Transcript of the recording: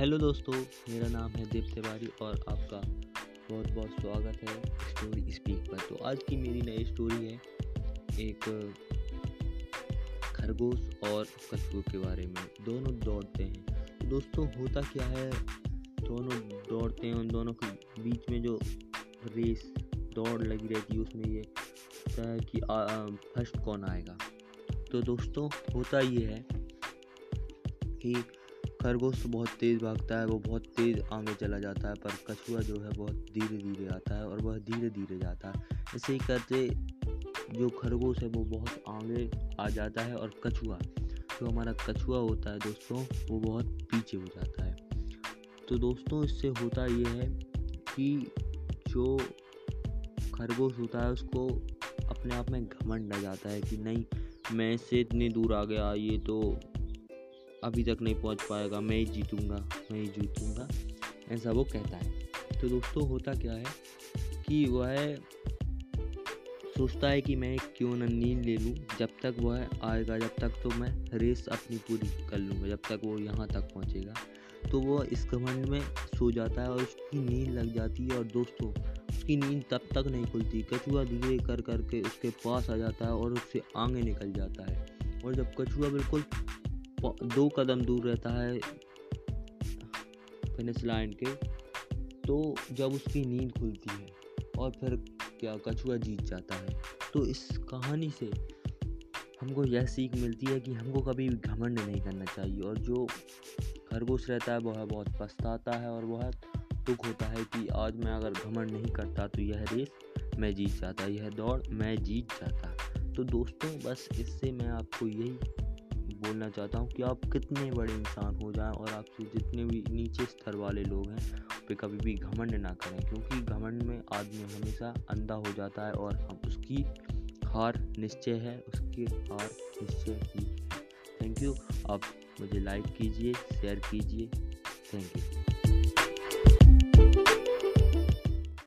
Hello दोस्तों, मेरा नाम है देव तिवारी और आपका बहुत बहुत स्वागत है स्टोरी स्पीक पर। तो आज की मेरी नई स्टोरी है एक खरगोश और कछुए के बारे में। दोनों दौड़ते हैं। तो दोस्तों, होता क्या है? दोनों दौड़ते हैं उन दोनों के बीच में जो रेस, दौड़ लगी रहती है, उसमें ये होता है कि फ़र्स्ट कौन आएगा? तो दोस्तों, होता ये है कि खरगोश तो बहुत तेज़ भागता है, वो बहुत तेज़ आगे चला जाता है, पर कछुआ जो है बहुत धीरे धीरे आता है और वह धीरे धीरे जाता है। ऐसे ही करते जो खरगोश है, वो बहुत आगे आ जाता है और कछुआ, जो हमारा कछुआ होता है दोस्तों, वो बहुत पीछे हो जाता है। तो दोस्तों, इससे होता ये है कि जो खरगोश होता है, उसको अपने आप में घमंड आ जाता है कि नहीं, मैं इससे इतनी दूर आ गया, ये तो अभी तक नहीं पहुँच पाएगा, मैं ही जीतूँगा, मैं ही जीतूँगा, ऐसा वो कहता है। तो दोस्तों, होता क्या है कि वह सोचता है कि मैं क्यों ना नींद ले लूँ, जब तक वह आएगा, जब तक तो मैं रेस अपनी पूरी कर लूँगा, जब तक वो यहाँ तक पहुँचेगा। तो वो इस घमंड में सो जाता है और उसकी नींद लग जाती है और दोस्तों, उसकी नींद तब तक नहीं खुलती, कछुआ धीरे कर करके उसके पास आ जाता है और उससे आगे निकल जाता है। और जब कछुआ बिल्कुल दो कदम दूर रहता है फिनिश लाइन के तो जब उसकी नींद खुलती है और फिर क्या कछुआ जीत जाता है तो इस कहानी से हमको यह सीख मिलती है कि हमको कभी घमंड नहीं करना चाहिए और जो खरगोश रहता है, वह बहुत पछताता है और वह दुख होता है कि आज मैं अगर घमंड नहीं करता तो यह रेस मैं जीत जाता, यह दौड़ मैं जीत जाता। तो दोस्तों, बस इससे मैं आपको यही बोलना चाहता हूँ कि आप कितने बड़े इंसान हो जाएँ और आपसे जितने भी नीचे स्तर वाले लोग हैं, पे कभी भी घमंड ना करें, क्योंकि घमंड में आदमी हमेशा अंधा हो जाता है और हम उसकी हार निश्चय है, उसकी हार निश्चय ही थैंक यू आप मुझे लाइक कीजिए शेयर कीजिए। Thank you